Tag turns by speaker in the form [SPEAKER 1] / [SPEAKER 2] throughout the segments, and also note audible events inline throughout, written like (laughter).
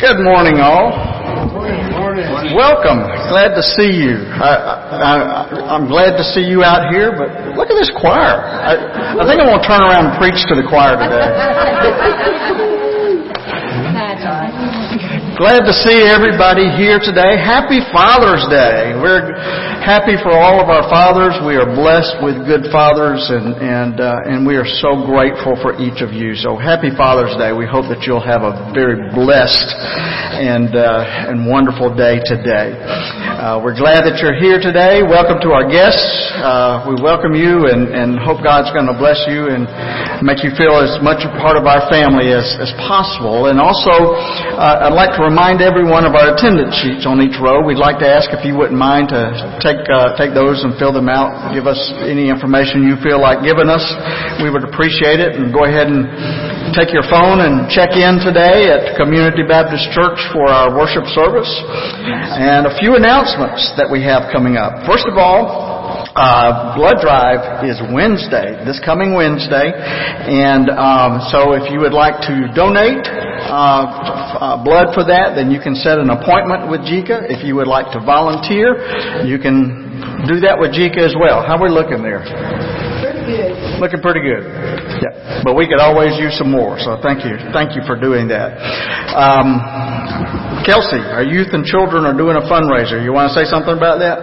[SPEAKER 1] Good morning, all. Welcome. Glad to see you. I, am glad to see you out here, but look at this choir. I, I think I'm going to turn around and preach to the choir today. (laughs) Glad to see everybody here today. Happy Father's Day. We're happy for all of our fathers. We are blessed with good fathers and, and, uh, and we are so grateful for each of you. So happy Father's Day. We hope that you'll have a very blessed and, uh, and wonderful day today. Uh, we're glad that you're here today. Welcome to our guests. Uh, we welcome you and, and hope God's going to bless you and make you feel as much a part of our family as, as possible. And also, uh, I'd like to remind everyone of our attendance sheets on each row. We'd like to ask if you wouldn't mind to take uh, take those and fill them out. Give us any information you feel like giving us. We would appreciate it. And go ahead and take your phone and check in today at Community Baptist Church for our worship service. And a few announcements that we have coming up. First of all, uh, blood drive is Wednesday, this coming Wednesday, and um, so if you would like to donate uh, uh, blood for that, then you can set an appointment with Jika. If you would like to volunteer, you can do that with Jika as well. How are we looking there?
[SPEAKER 2] Pretty good.
[SPEAKER 1] Looking pretty good. Yeah, but we could always use some more. So thank you, thank you for doing that. Um, Kelsey, our youth and children are doing a fundraiser. You want to say something about that?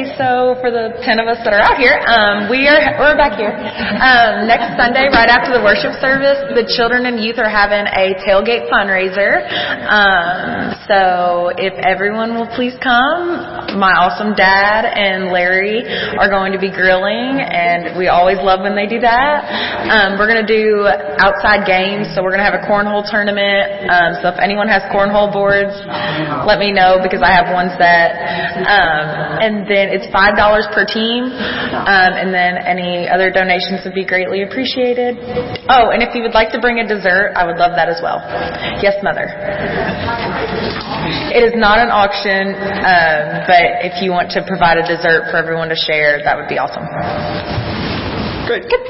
[SPEAKER 3] Okay, so for the ten of us that are out here, um, we are we're back here. Um, next Sunday, right after the worship service, the children and youth are having a tailgate fundraiser. Um, so if everyone will please come, my awesome dad and Larry are going to be grilling, and we always love when they do that. Um, we're going to do outside games, so we're going to have a cornhole tournament. Um, so if anyone has cornhole boards, let me know because I have one set. Um, and then it's five dollars per team, um, and then any other donations would be greatly appreciated. Oh, and if you would like to bring a dessert, I would love that as well. Yes, mother. It is not an auction, um, but if you want to provide a dessert for everyone to share, that would be awesome.
[SPEAKER 1] Great. Good.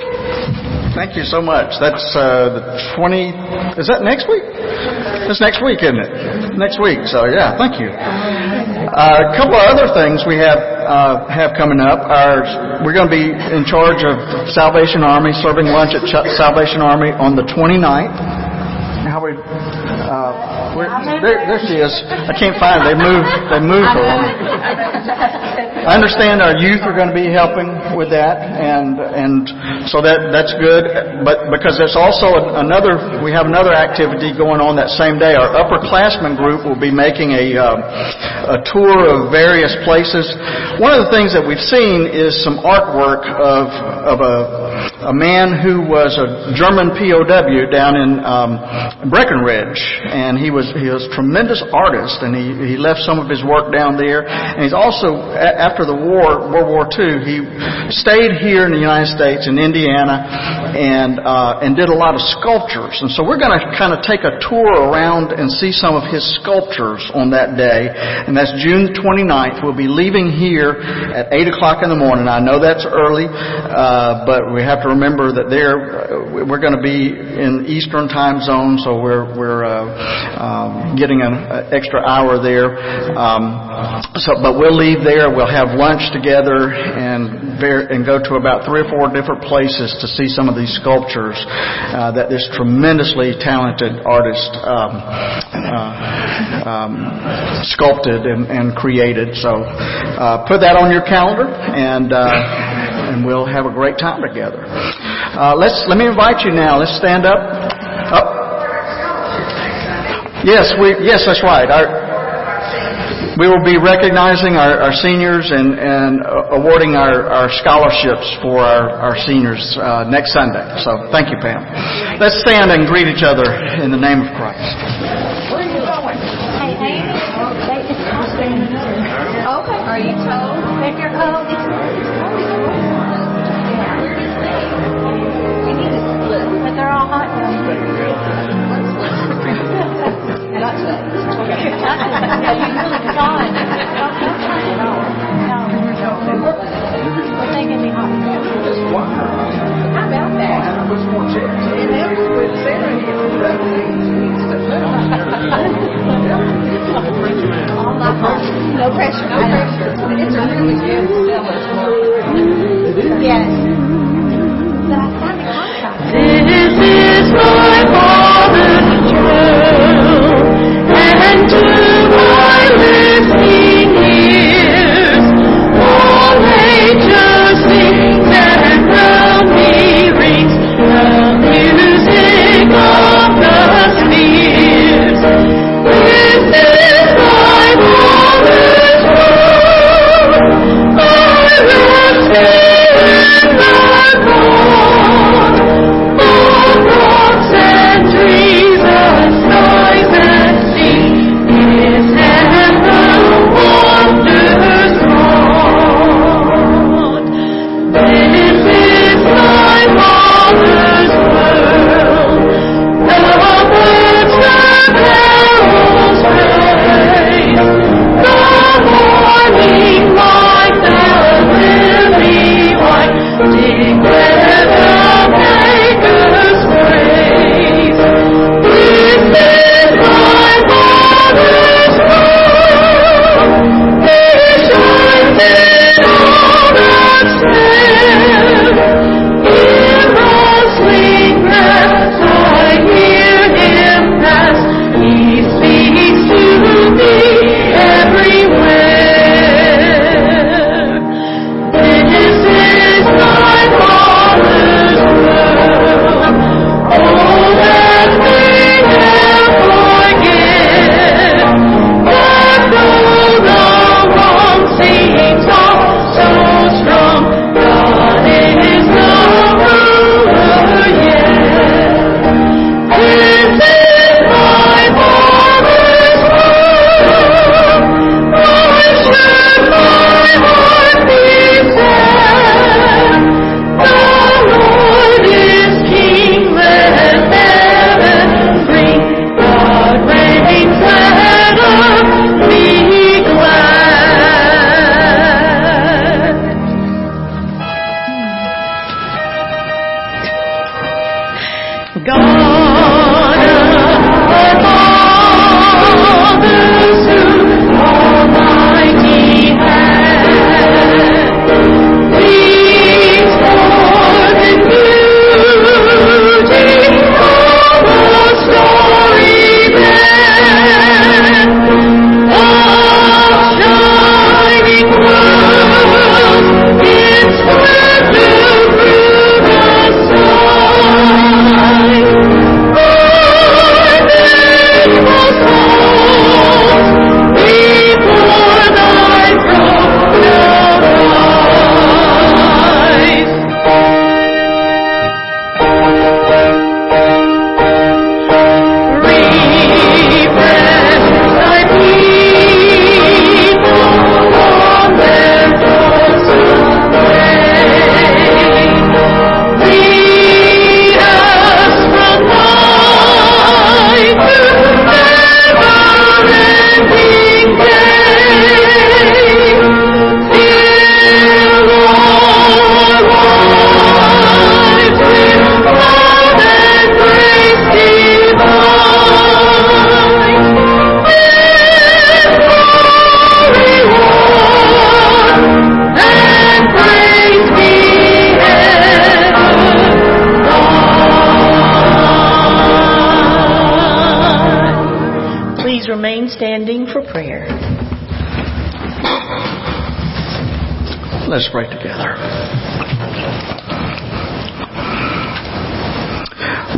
[SPEAKER 1] Thank you so much. That's uh, the 20. Is that next week? That's next week, isn't it? Next week. So yeah, thank you. Uh, a couple of other things we have uh, have coming up we're going to be in charge of Salvation Army serving lunch at Ch- Salvation Army on the 29th. How we? Uh, there, there she is. I can't find her. They moved. They moved her. I understand our youth are going to be helping with that, and and so that that's good. But because there's also another, we have another activity going on that same day. Our upperclassmen group will be making a uh, a tour of various places. One of the things that we've seen is some artwork of of a a man who was a German POW down in um, Breckinridge, and he was he was a tremendous artist, and he he left some of his work down there. And he's also after the war, World War II, he stayed here in the United States in Indiana, and uh, and did a lot of sculptures. And so we're going to kind of take a tour around and see some of his sculptures on that day, and that's June 29th. We'll be leaving here at eight o'clock in the morning. I know that's early, uh, but we have to remember that there uh, we're going to be in Eastern time zone, so we're we're uh, um, getting an extra hour there. Um, so, but we'll leave there. We'll have lunch together and and go to about three or four different places to see some of these sculptures uh, that this tremendously talented artist um, uh, um, sculpted and, and, created. So, uh, put that on your calendar and uh, and we'll have a great time together. Uh, let's let me invite you now. Let's stand up. Oh. Yes, we yes, that's right. Our, we will be recognizing our, our seniors and, and awarding our, our scholarships for our, our seniors uh, next Sunday. So thank you, Pam. Let's stand and greet each other in the name of Christ.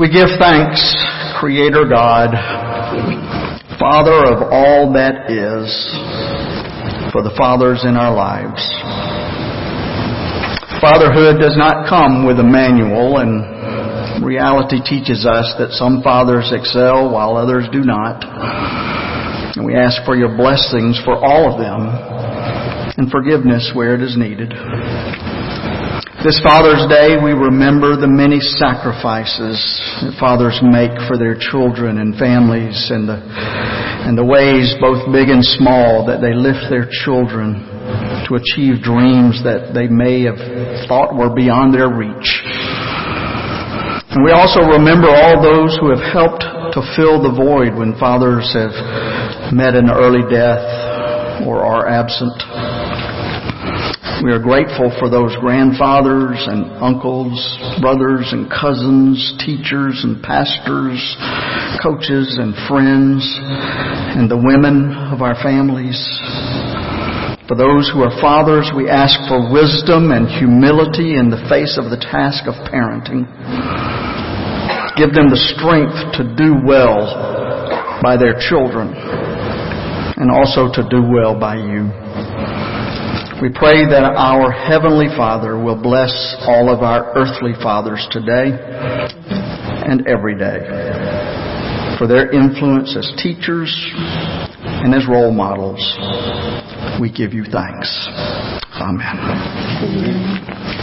[SPEAKER 1] We give thanks, Creator God, Father of all that is, for the fathers in our lives. Fatherhood does not come with a manual, and reality teaches us that some fathers excel while others do not. And we ask for your blessings for all of them and forgiveness where it is needed. This Father's Day, we remember the many sacrifices that fathers make for their children and families and the, and the ways, both big and small, that they lift their children to achieve dreams that they may have thought were beyond their reach. And we also remember all those who have helped to fill the void when fathers have met an early death or are absent. We are grateful for those grandfathers and uncles, brothers and cousins, teachers and pastors, coaches and friends, and the women of our families. For those who are fathers, we ask for wisdom and humility in the face of the task of parenting. Give them the strength to do well by their children and also to do well by you. We pray that our Heavenly Father will bless all of our earthly fathers today and every day for their influence as teachers and as role models. We give you thanks. Amen.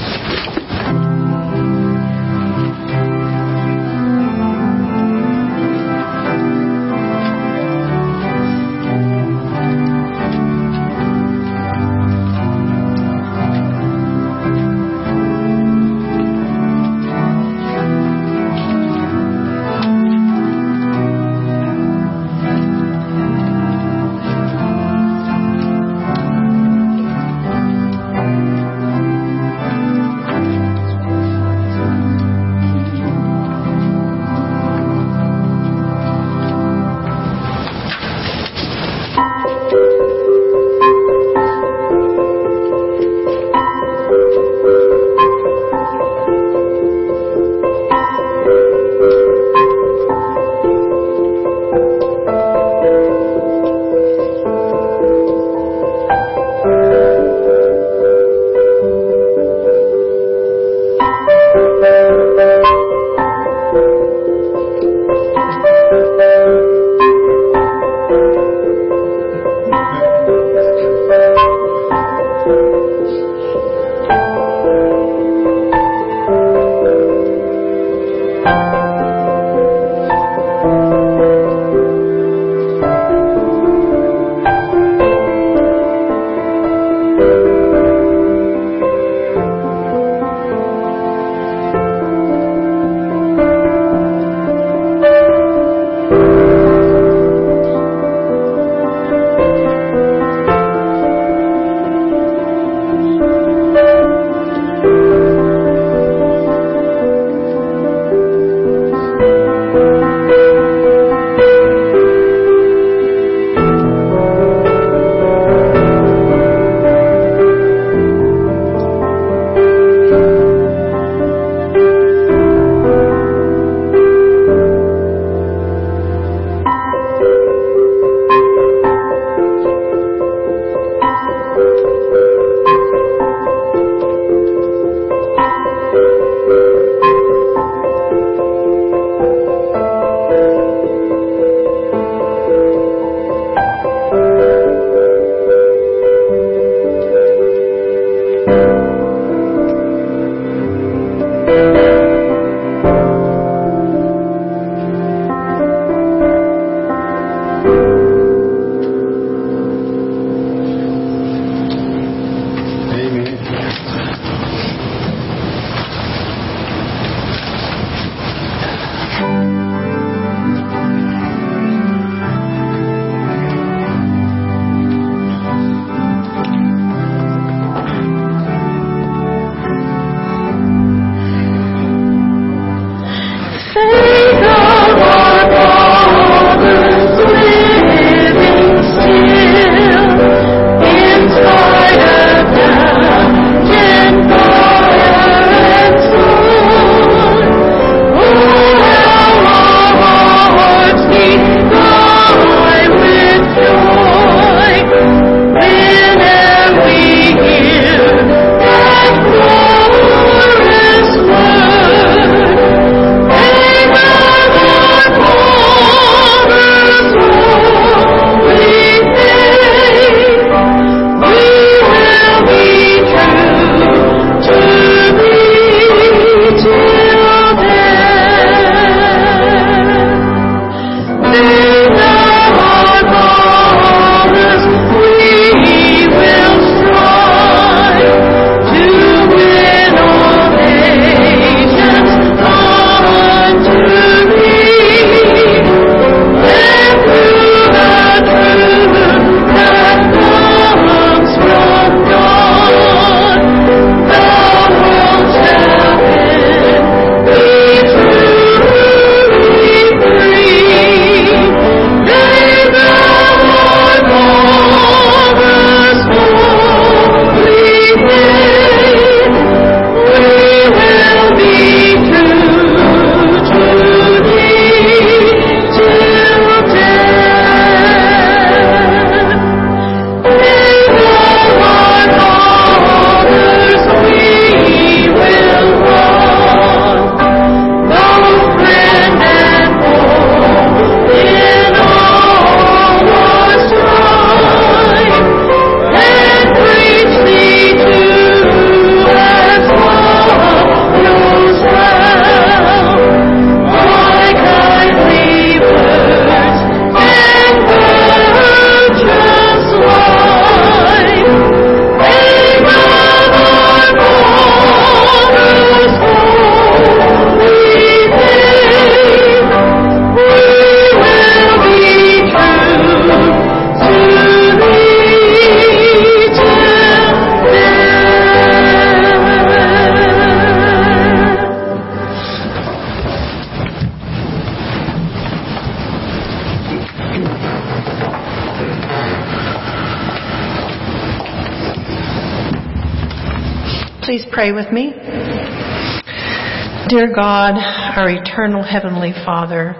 [SPEAKER 4] Dear God, our eternal Heavenly Father,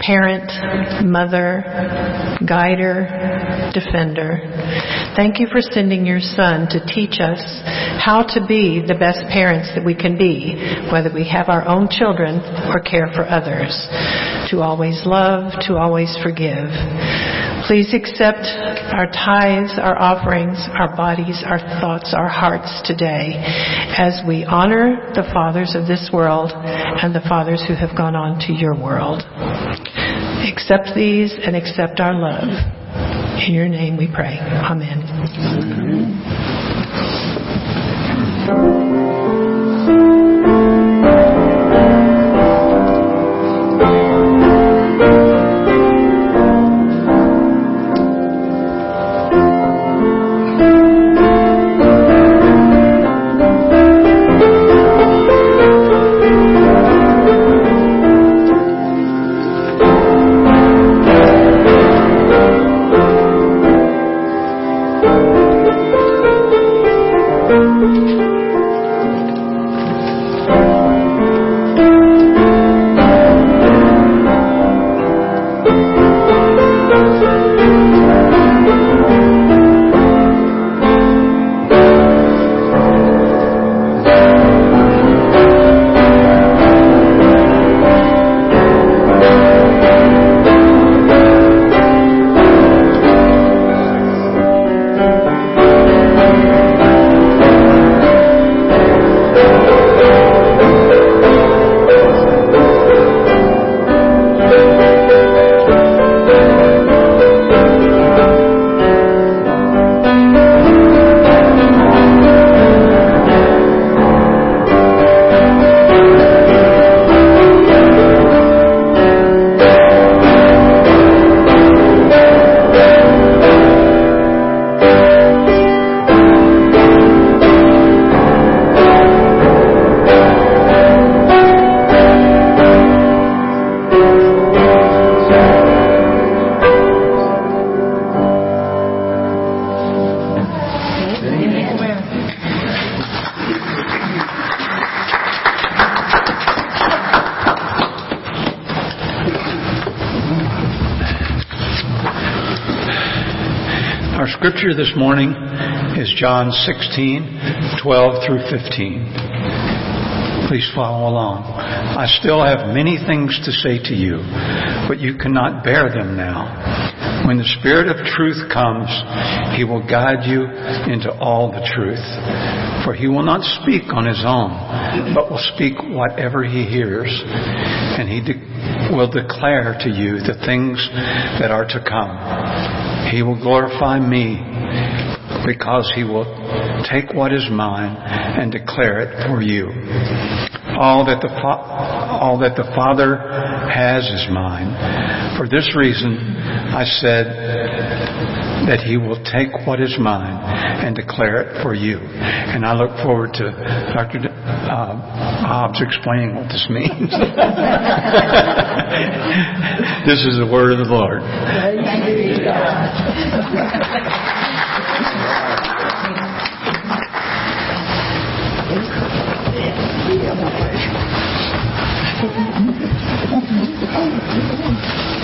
[SPEAKER 4] parent, mother, guider, defender, thank you for sending your Son to teach us how to be the best parents that we can be, whether we have our own children or care for others, to always love, to always forgive. Please accept our tithes, our offerings, our bodies, our thoughts, our hearts today as we honor the fathers of this world and the fathers who have gone on to your world. Accept these and accept our love. In your name we pray. Amen.
[SPEAKER 5] Our scripture this morning is John 16, 12 through 15. Please follow along. I still have many things to say to you, but you cannot bear them now. When the Spirit of truth comes, He will guide you into all the truth. For He will not speak on His own, but will speak whatever He hears, and He de- will declare to you the things that are to come. He will glorify me because he will take what is mine and declare it for you. All that the, fa- all that the Father has is mine. For this reason, I said that he will take what is mine and declare it for you. And I look forward to Dr. Uh, Hobbs explaining what this means. (laughs) this is the word of the Lord. (laughs)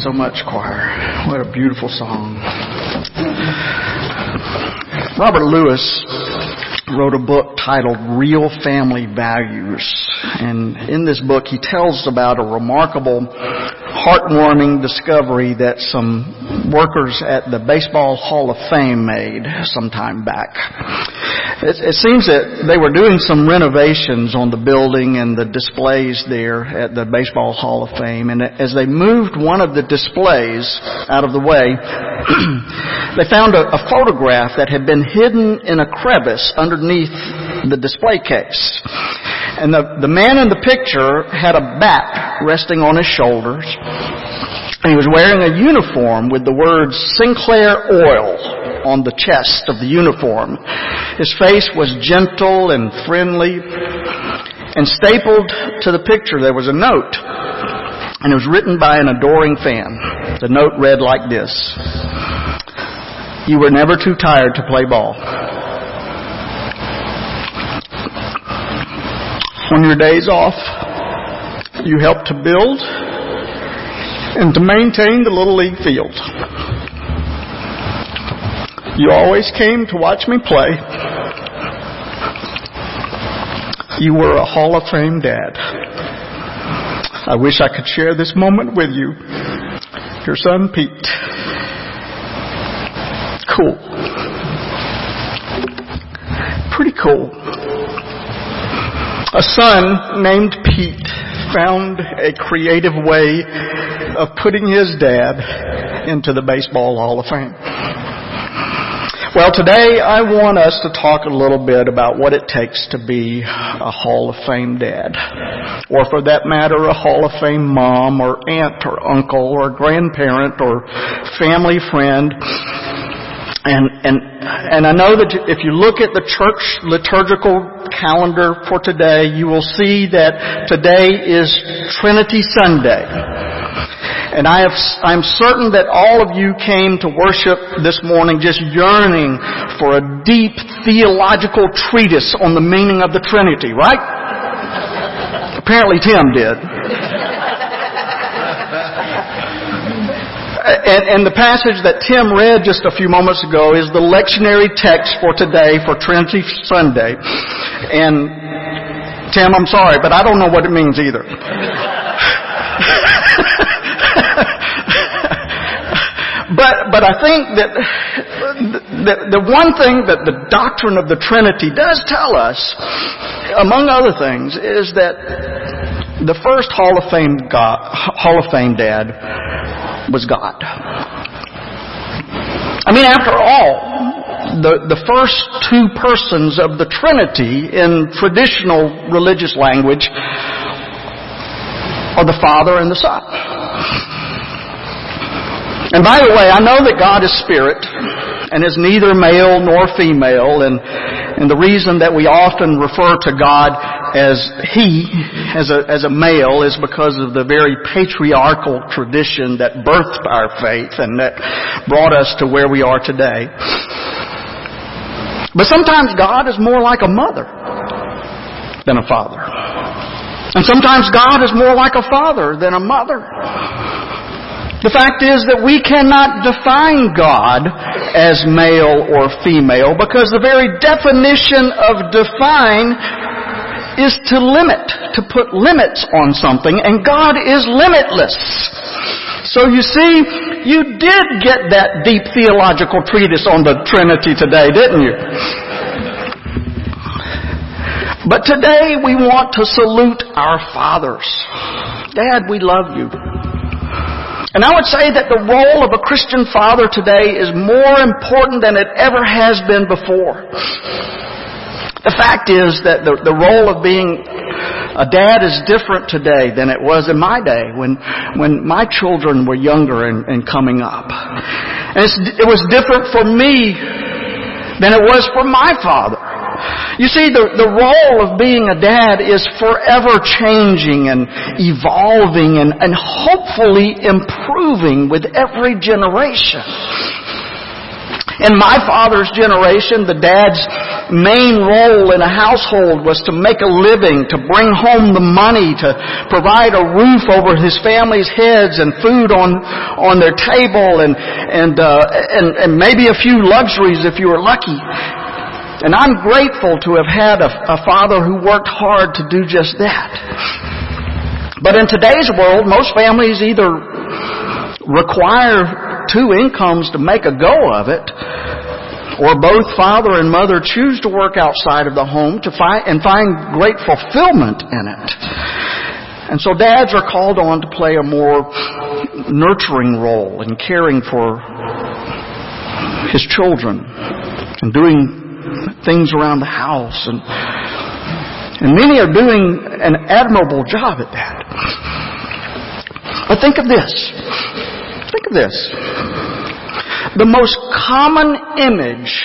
[SPEAKER 1] So much, choir. What a beautiful song. Robert Lewis wrote a book titled Real Family Values. And in this book, he tells about a remarkable, heartwarming discovery that some workers at the Baseball Hall of Fame made some time back. It, it seems that they were doing some renovations on the building and the displays there at the Baseball Hall of Fame. And as they moved one of the displays out of the way, (clears throat) they found a, a photograph that had been hidden in a crevice underneath the display case. And the, the man in the picture had a bat resting on his shoulders. And he was wearing a uniform with the words Sinclair Oil on the chest of the uniform. His face was gentle and friendly. And stapled to the picture there was a note. And it was written by an adoring fan. The note read like this. You were never too tired to play ball. On your days off, you helped to build and to maintain the Little League field. You always came to watch me play. You were a Hall of Fame dad. I wish I could share this moment with you. Your son, Pete. Cool. Pretty cool. A son named Pete found a creative way of putting his dad into the Baseball Hall of Fame. Well, today I want us to talk a little bit about what it takes to be a Hall of Fame dad. Or for that matter, a Hall of Fame mom or aunt or uncle or grandparent or family friend. And, and, and I know that if you look at the church liturgical calendar for today, you will see that today is Trinity Sunday. And I have, I'm certain that all of you came to worship this morning just yearning for a deep theological treatise on the meaning of the Trinity, right? Apparently Tim did. And, and, the passage that Tim read just a few moments ago is the lectionary text for today for Trinity Sunday. And Tim, I'm sorry, but I don't know what it means either. But but I think that the, the one thing that the doctrine of the Trinity does tell us, among other things, is that the first Hall of Fame God, Hall of Fame dad was God. I mean, after all, the, the first two persons of the Trinity in traditional religious language are the Father and the Son. And by the way, I know that God is spirit and is neither male nor female and, and the reason that we often refer to God as He, as a, as a male, is because of the very patriarchal tradition that birthed our faith and that brought us to where we are today. But sometimes God is more like a mother than a father. And sometimes God is more like a father than a mother. The fact is that we cannot define God as male or female because the very definition of define is to limit, to put limits on something, and God is limitless. So you see, you did get that deep theological treatise on the Trinity today, didn't you? But today we want to salute our fathers. Dad, we love you. And I would say that the role of a Christian father today is more important than it ever has been before. The fact is that the, the role of being a dad is different today than it was in my day when, when my children were younger and, and coming up. And it was different for me than it was for my father. You see, the, the role of being a dad is forever changing and evolving and, and hopefully improving with every generation. In my father's generation, the dad's main role in a household was to make a living, to bring home the money, to provide a roof over his family's heads and food on, on their table and, and, uh, and, and maybe a few luxuries if you were lucky. And I'm grateful to have had a, a father who worked hard to do just that. But in today's world, most families either require two incomes to make a go of it, or both father and mother choose to work outside of the home to find, and find great fulfillment in it. And so dads are called on to play a more nurturing role in caring for his children and doing things around the house and and many are doing an admirable job at that. But think of this. Think of this. The most common image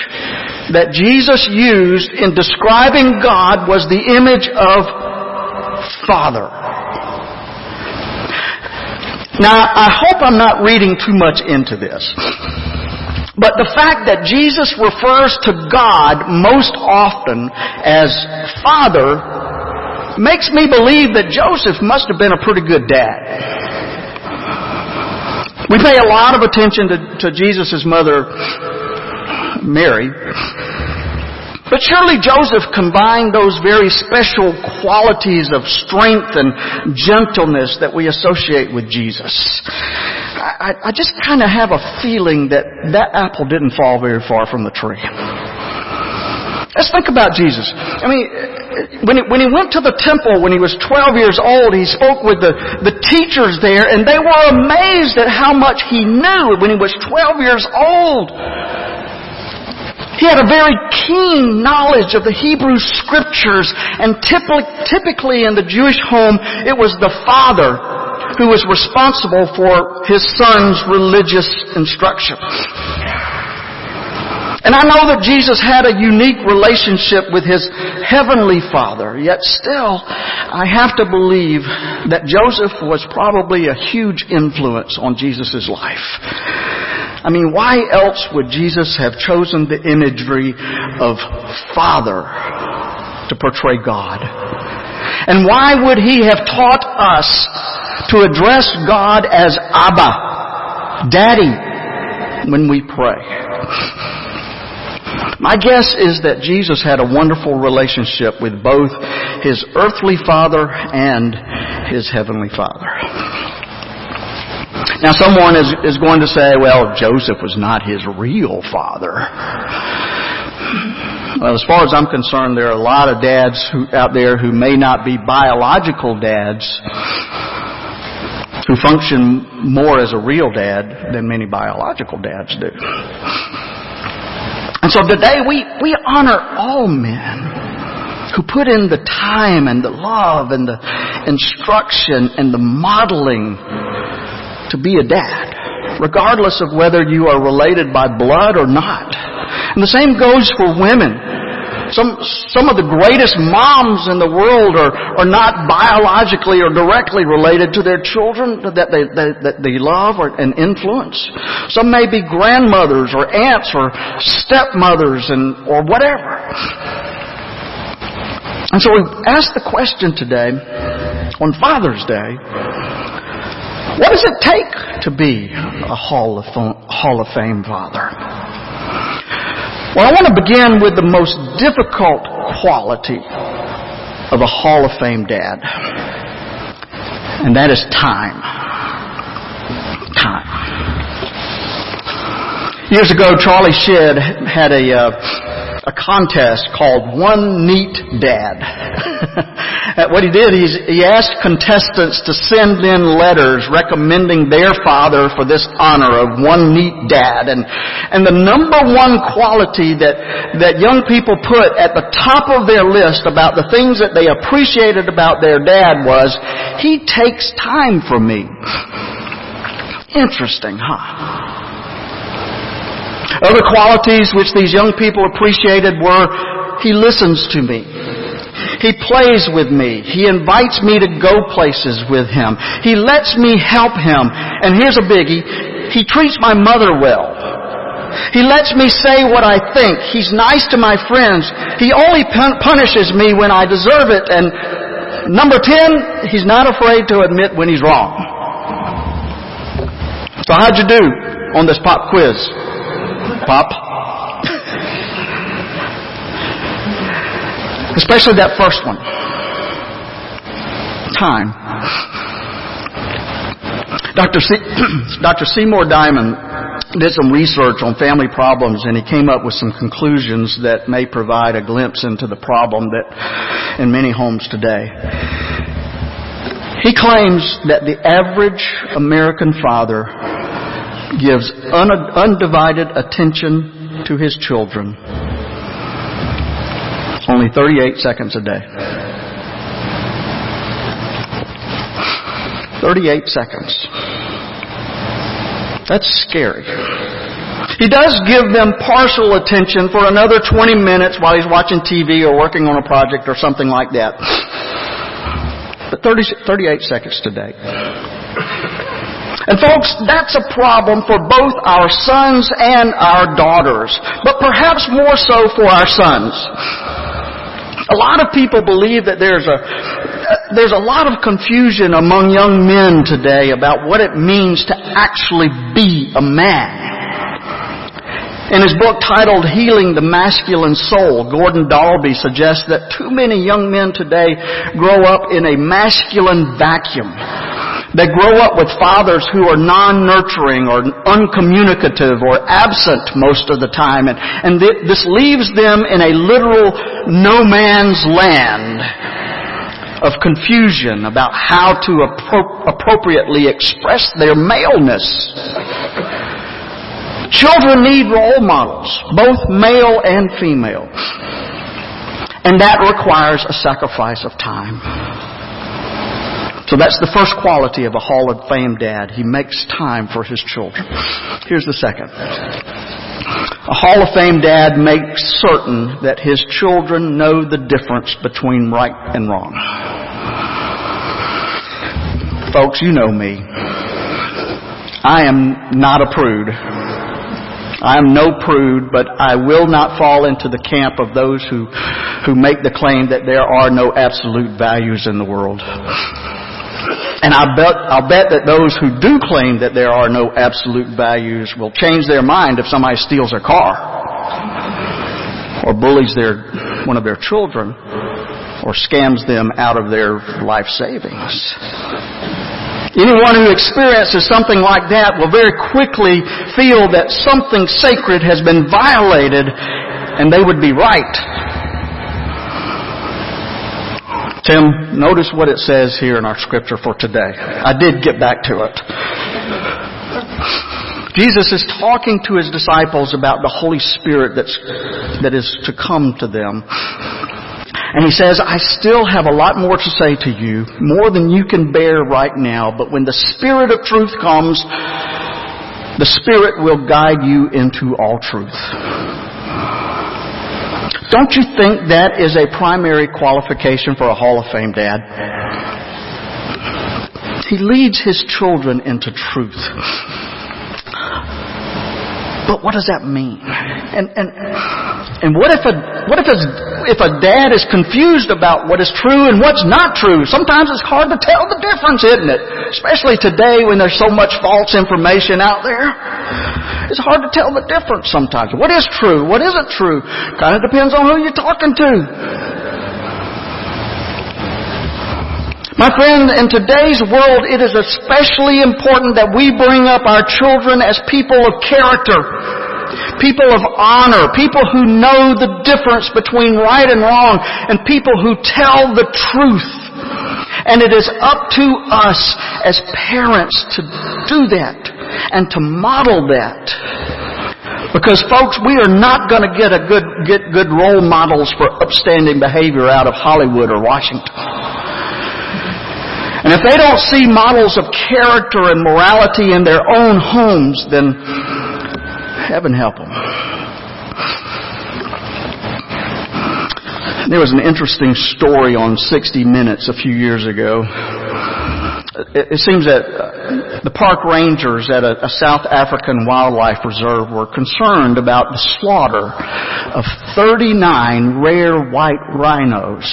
[SPEAKER 1] that Jesus used in describing God was the image of Father. Now, I hope I'm not reading too much into this. But the fact that Jesus refers to God most often as Father makes me believe that Joseph must have been a pretty good dad. We pay a lot of attention to, to Jesus' mother, Mary. But surely Joseph combined those very special qualities of strength and gentleness that we associate with Jesus. I, I just kind of have a feeling that that apple didn't fall very far from the tree. Let's think about Jesus. I mean, when he, when he went to the temple when he was 12 years old, he spoke with the, the teachers there and they were amazed at how much he knew when he was 12 years old. He had a very keen knowledge of the Hebrew scriptures and typically, in the Jewish home, it was the father who was responsible for his son's religious instruction. And I know that Jesus had a unique relationship with his heavenly father, yet still, I have to believe that Joseph was probably a huge influence on Jesus' life. I mean, why else would Jesus have chosen the imagery of father to portray God? And why would he have taught us to address God as Abba, Daddy, when we pray? My guess is that Jesus had a wonderful relationship with both his earthly father and his heavenly father. Now someone is, is going to say, well, Joseph was not his real father. Well, as far as I'm concerned, there are a lot of dads who, out there who may not be biological dads who function more as a real dad than many biological dads do. And so today we, we honor all men who put in the time and the love and the instruction and the modeling to be a dad, regardless of whether you are related by blood or not. And the same goes for women. Some, some of the greatest moms in the world are, are not biologically or directly related to their children that they, that, they love or, and influence. Some may be grandmothers or aunts or stepmothers and, or whatever. And so we ask the question today, on Father's Day, what does it take to be a Hall of, Hall of Fame father? Well, I want to begin with the most difficult quality of a Hall of Fame dad. And that is time. Time. Years ago, Charlie Shedd had a, uh, a contest called One Neat Dad. (laughs) what he did he asked contestants to send in letters recommending their father for this honor of one neat dad. And, and the number one quality that, that young people put at the top of their list about the things that they appreciated about their dad was, he takes time for me. Interesting, huh? Other qualities which these young people appreciated were, he listens to me. He plays with me. He invites me to go places with him. He lets me help him. And here's a biggie. He treats my mother well. He lets me say what I think. He's nice to my friends. He only pun- punishes me when I deserve it. And number 10, he's not afraid to admit when he's wrong. So how'd you do on this pop quiz? Pop? Especially that first one. Time. Dr. Se- (clears throat) Dr. Seymour Diamond did some research on family problems and he came up with some conclusions that may provide a glimpse into the problem that in many homes today. He claims that the average American father gives un- undivided attention to his children only 38 seconds a day. 38 seconds. That's scary. He does give them partial attention for another 20 minutes while he's watching TV or working on a project or something like that. But 30, 38 seconds today. And folks, that's a problem for both our sons and our daughters, but perhaps more so for our sons. A lot of people believe that there's a, there's a lot of confusion among young men today about what it means to actually be a man. In his book titled Healing the Masculine Soul, Gordon Dalbey suggests that too many young men today grow up in a masculine vacuum. They grow up with fathers who are non-nurturing or uncommunicative or absent most of the time. And, and th- this leaves them in a literal no man's land of confusion about how to appro- appropriately express their maleness. Children need role models, both male and female. And that requires a sacrifice of time. So that's the first quality of a Hall of Fame dad. He makes time for his children. Here's the second. A Hall of Fame dad makes certain that his children know the difference between right and wrong. Folks, you know me. I am not a prude. I am no prude, but I will not fall into the camp of those who, who make the claim that there are no absolute values in the world. And I bet, I'll bet that those who do claim that there are no absolute values will change their mind if somebody steals their car or bullies their, one of their children or scams them out of their life savings. Anyone who experiences something like that will very quickly feel that something sacred has been violated and they would be right. Tim, notice what it says here in our scripture for today. I did get back to it. Jesus is talking to his disciples about the Holy Spirit that's, that is to come to them. And he says, I still have a lot more to say to you, more than you can bear right now, but when the Spirit of truth comes, the Spirit will guide you into all truth. Don't you think that is a primary qualification for a Hall of Fame dad? He leads his children into truth. But what does that mean? And, and, and what if a, what if a, if a dad is confused about what is true and what's not true? Sometimes it's hard to tell the difference, isn't it? Especially today when there's so much false information out there. It's hard to tell the difference sometimes. What is true? What isn't true? Kind of depends on who you're talking to. My friend, in today's world, it is especially important that we bring up our children as people of character, people of honor, people who know the difference between right and wrong, and people who tell the truth. And it is up to us as parents to do that and to model that. Because folks, we are not going to get a good, get good role models for upstanding behavior out of Hollywood or Washington. And if they don't see models of character and morality in their own homes, then heaven help them. There was an interesting story on 60 Minutes a few years ago it seems that uh, the park rangers at a, a, South African wildlife reserve were concerned about the slaughter of 39 rare white rhinos.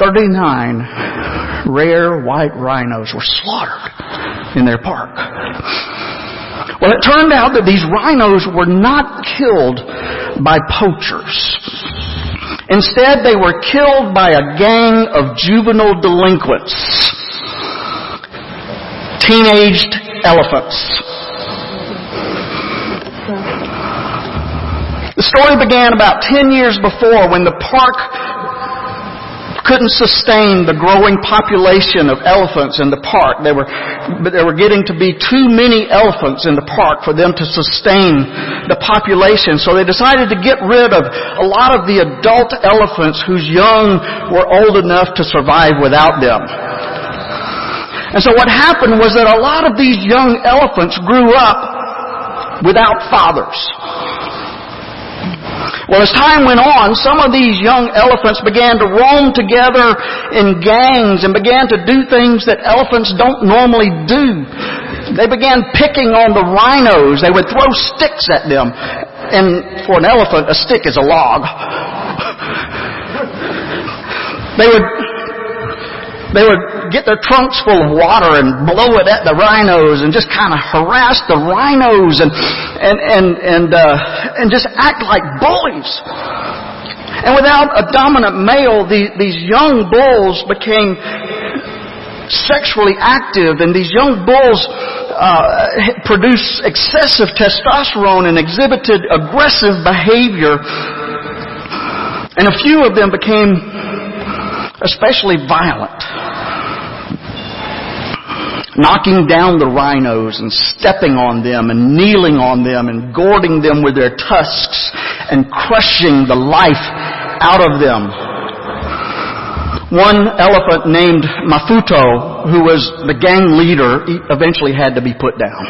[SPEAKER 1] 39 rare white rhinos were slaughtered in their park. Well, it turned out that these rhinos were not killed by poachers. Instead, they were killed by a gang of juvenile delinquents teenaged elephants. The story began about 10 years before when the park couldn't sustain the growing population of elephants in the park. There were, there were getting to be too many elephants in the park for them to sustain the population. So they decided to get rid of a lot of the adult elephants whose young were old enough to survive without them. And so what happened was that a lot of these young elephants grew up without fathers. Well, as time went on, some of these young elephants began to roam together in gangs and began to do things that elephants don't normally do. They began picking on the rhinos. They would throw sticks at them. And for an elephant, a stick is a log. (laughs) They would they would get their trunks full of water and blow it at the rhinos and just kind of harass the rhinos and and and and uh, and just act like bullies. And without a dominant male, the, these young bulls became sexually active, and these young bulls uh, produced excessive testosterone and exhibited aggressive behavior. And a few of them became especially violent. Knocking down the rhinos and stepping on them and kneeling on them and gourding them with their tusks and crushing the life out of them. One elephant named Mafuto, who was the gang leader, eventually had to be put down.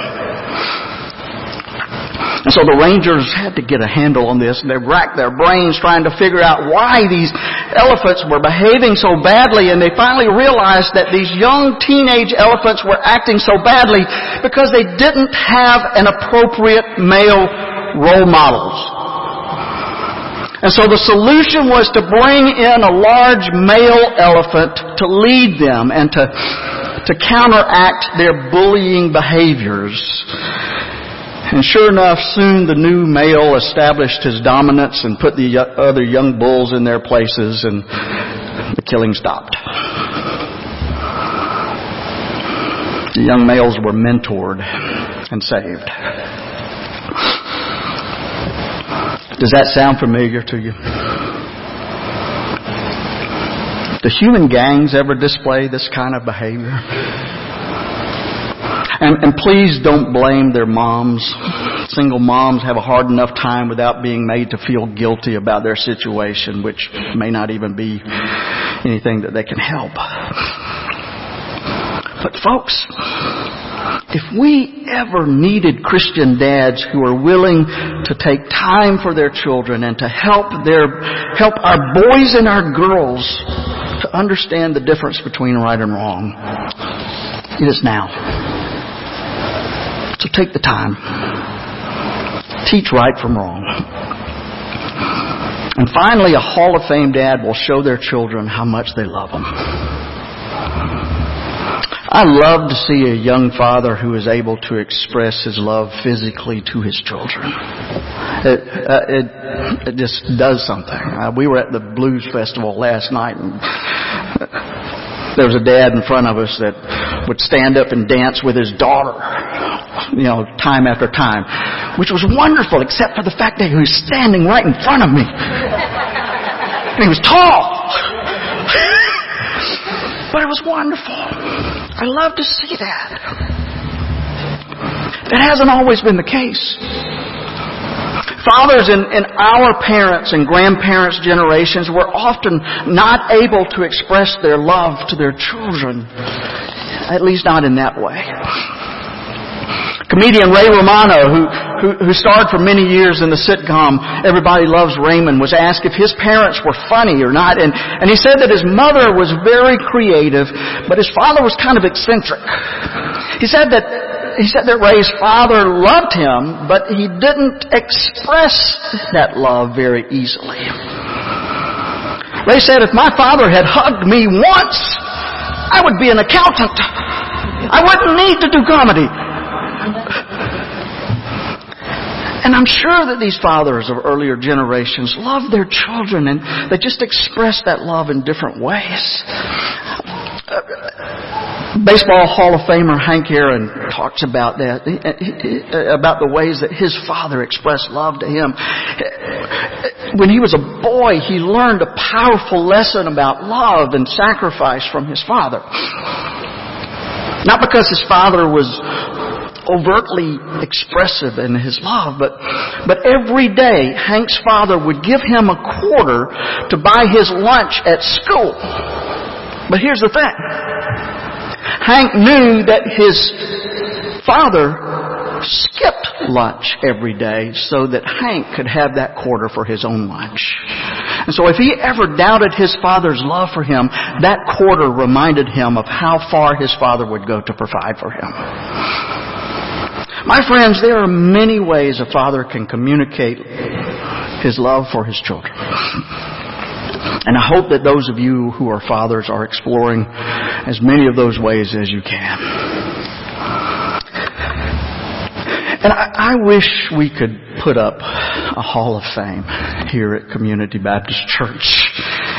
[SPEAKER 1] And so the rangers had to get a handle on this and they racked their brains trying to figure out why these elephants were behaving so badly and they finally realized that these young teenage elephants were acting so badly because they didn't have an appropriate male role models. And so the solution was to bring in a large male elephant to lead them and to, to counteract their bullying behaviors. And sure enough, soon the new male established his dominance and put the other young bulls in their places and the killing stopped. The young males were mentored and saved. Does that sound familiar to you? Do human gangs ever display this kind of behavior? And, and please don't blame their moms. Single moms have a hard enough time without being made to feel guilty about their situation, which may not even be anything that they can help. But folks, if we ever needed Christian dads who are willing to take time for their children and to help their, help our boys and our girls to understand the difference between right and wrong, it is now. So take the time. Teach right from wrong. And finally, a Hall of Fame dad will show their children how much they love them. I love to see a young father who is able to express his love physically to his children. It, uh, it, it just does something. Uh, we were at the Blues Festival last night and there was a dad in front of us that would stand up and dance with his daughter, you know, time after time, which was wonderful, except for the fact that he was standing right in front of me. And he was tall. but it was wonderful. I love to see that. That hasn't always been the case. Fathers in, in our parents' and grandparents' generations were often not able to express their love to their children, at least not in that way. Comedian Ray Romano, who, who, who starred for many years in the sitcom Everybody Loves Raymond, was asked if his parents were funny or not, and, and he said that his mother was very creative, but his father was kind of eccentric. He said that he said that Ray's father loved him, but he didn't express that love very easily. Ray said, if my father had hugged me once, I would be an accountant. I wouldn't need to do comedy. (laughs) And I'm sure that these fathers of earlier generations loved their children and they just expressed that love in different ways. Baseball Hall of Famer Hank Aaron talks about that, about the ways that his father expressed love to him. When he was a boy, he learned a powerful lesson about love and sacrifice from his father. Not because his father was overtly expressive in his love, but, but every day Hank's father would give him a quarter to buy his lunch at school. But here's the thing. Hank knew that his father skipped lunch every day so that Hank could have that quarter for his own lunch. And so if he ever doubted his father's love for him, that quarter reminded him of how far his father would go to provide for him. My friends, there are many ways a father can communicate his love for his children. And I hope that those of you who are fathers are exploring as many of those ways as you can. And I, I wish we could put up a Hall of Fame here at Community Baptist Church.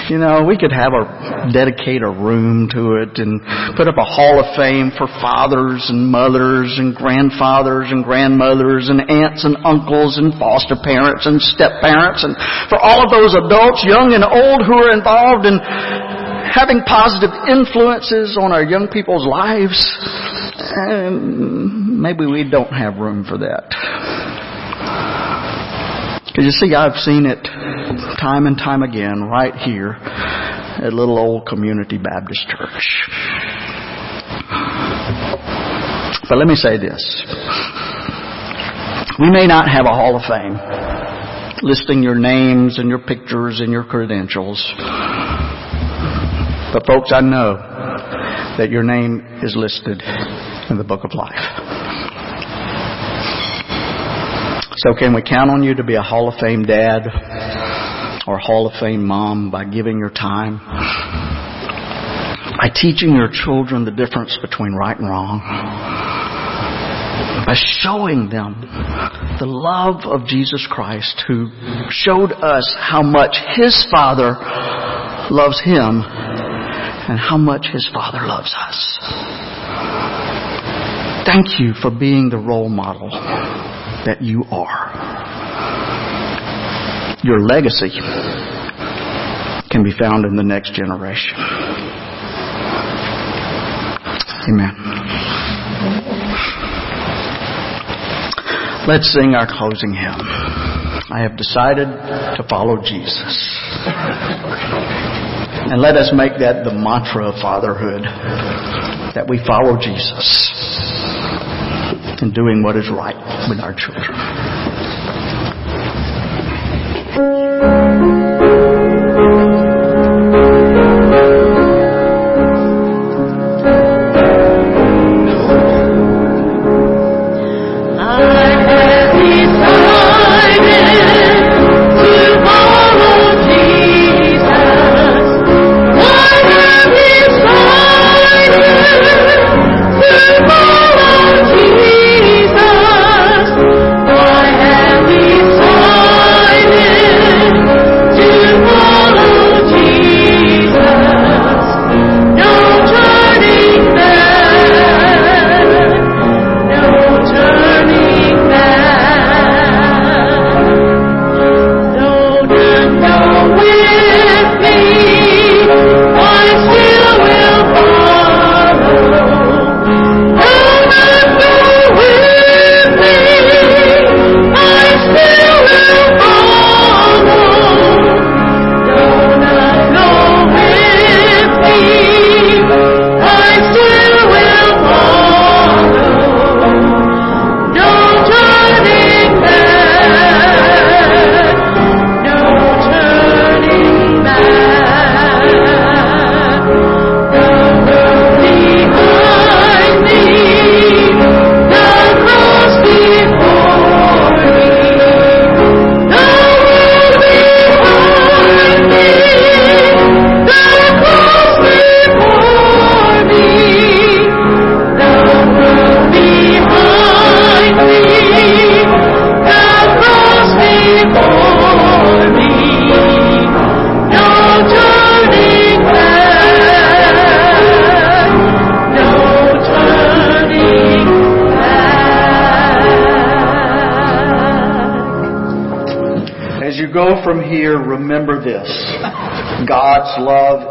[SPEAKER 1] You know, we could have a dedicate a room to it and put up a Hall of Fame for fathers and mothers and grandfathers and grandmothers and aunts and uncles and foster parents and step parents and for all of those adults, young and old, who are involved in having positive influences on our young people's lives. And maybe we don't have room for that. Because you see, I've seen it time and time again right here at little old Community Baptist Church. But let me say this. We may not have a Hall of Fame listing your names and your pictures and your credentials. But folks, I know that your name is listed in the book of life. So can we count on you to be a Hall of Fame dad or Hall of Fame mom by giving your time? By teaching your children the difference between right and wrong? By showing them the love of Jesus Christ who showed us how much His Father loves Him and how much His Father loves us. Thank you for being the role model that you are. Your legacy can be found in the next generation. Amen. Let's sing our closing hymn. I have decided to follow Jesus. And let us make that the mantra of fatherhood that we follow Jesus in doing what is right with our children.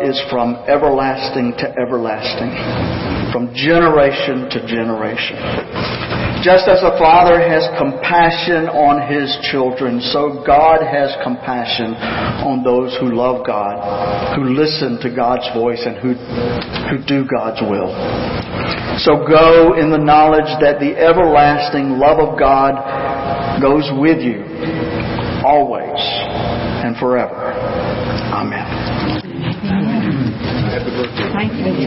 [SPEAKER 1] Is from everlasting to everlasting, from generation to generation. Just as a father has compassion on his children, so God has compassion on those who love God, who listen to God's voice, and who, who do God's will. So go in the knowledge that the everlasting love of God goes with you always and forever.